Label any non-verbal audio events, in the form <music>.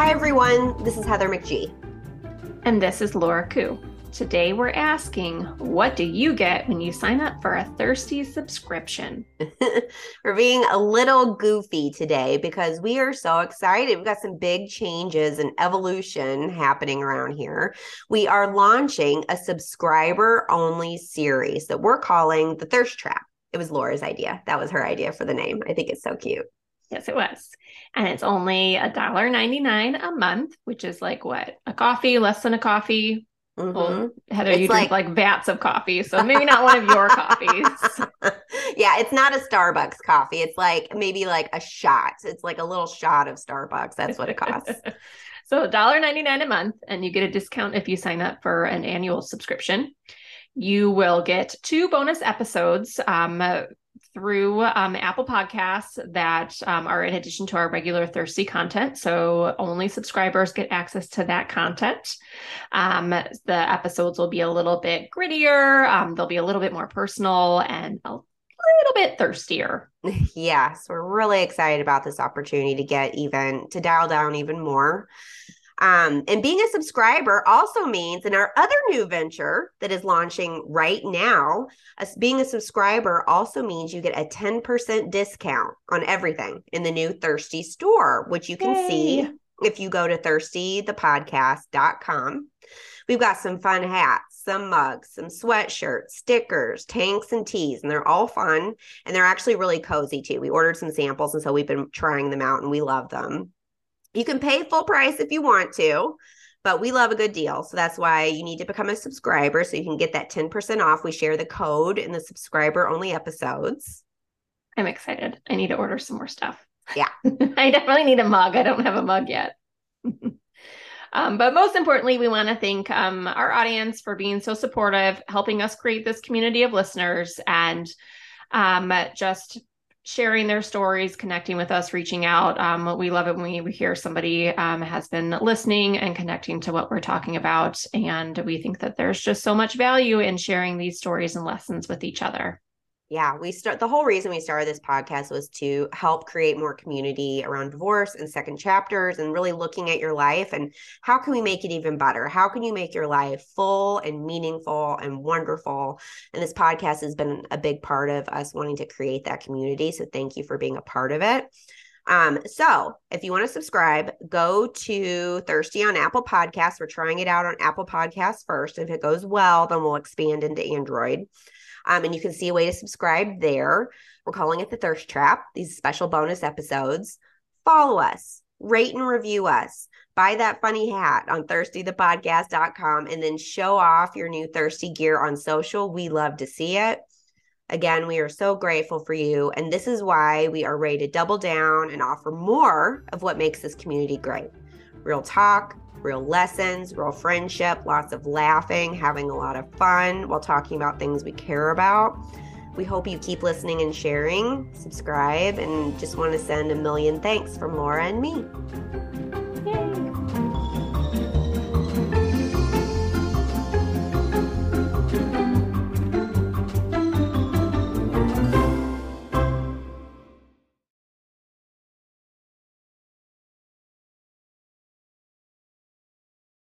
Hi, everyone. This is Heather McGee. And this is Laura Koo. Today we're asking, what do you get when you sign up for a Thirsty subscription? <laughs> we're being a little goofy today because we are so excited. We've got some big changes and evolution happening around here. We are launching a subscriber only series that we're calling the Thirst Trap. It was Laura's idea. That was her idea for the name. I think it's so cute. Yes, it was. And it's only a dollar ninety nine a month, which is like what? A coffee, less than a coffee, Mm-hmm. Well, Heather, it's you like, drink like vats of coffee, so maybe not one of your <laughs> coffees. yeah, it's not a Starbucks coffee. It's like maybe like a shot. It's like a little shot of Starbucks. That's what it costs. <laughs> so $1.99 a month, and you get a discount if you sign up for an annual subscription. You will get two bonus episodes um, through um, Apple Podcasts that um, are in addition to our regular Thirsty content. So only subscribers get access to that content. Um, the episodes will be a little bit grittier, um, they'll be a little bit more personal and a little bit thirstier. <laughs> Yes, we're really excited about this opportunity to get even to dial down even more. Um, and being a subscriber also means in our other new venture that is launching right now, being a subscriber also means you get a 10% discount on everything in the new Thirsty store, which you can Yay. see if you go to thirstythepodcast.com. We've got some fun hats, some mugs, some sweatshirts, stickers, tanks, and tees, and they're all fun and they're actually really cozy too. We ordered some samples, and so we've been trying them out and we love them. You can pay full price if you want to, but we love a good deal. So that's why you need to become a subscriber so you can get that 10% off. We share the code in the subscriber only episodes. I'm excited. I need to order some more stuff. Yeah. <laughs> I definitely need a mug. I don't have a mug yet. <laughs> um, but most importantly, we want to thank um, our audience for being so supportive, helping us create this community of listeners, and um, just sharing their stories, connecting with us, reaching out. Um, we love it when we, hear somebody um, has been listening and connecting to what we're talking about. And we think that there's just so much value in sharing these stories and lessons with each other yeah we start the whole reason we started this podcast was to help create more community around divorce and second chapters and really looking at your life and how can we make it even better how can you make your life full and meaningful and wonderful and this podcast has been a big part of us wanting to create that community so thank you for being a part of it um, so if you want to subscribe, go to Thirsty on Apple Podcasts. We're trying it out on Apple Podcasts first. If it goes well, then we'll expand into Android. Um, and you can see a way to subscribe there. We're calling it the Thirst Trap, these special bonus episodes. Follow us, rate and review us, buy that funny hat on thirstythepodcast.com, and then show off your new thirsty gear on social. We love to see it. Again, we are so grateful for you. And this is why we are ready to double down and offer more of what makes this community great real talk, real lessons, real friendship, lots of laughing, having a lot of fun while talking about things we care about. We hope you keep listening and sharing, subscribe, and just want to send a million thanks from Laura and me.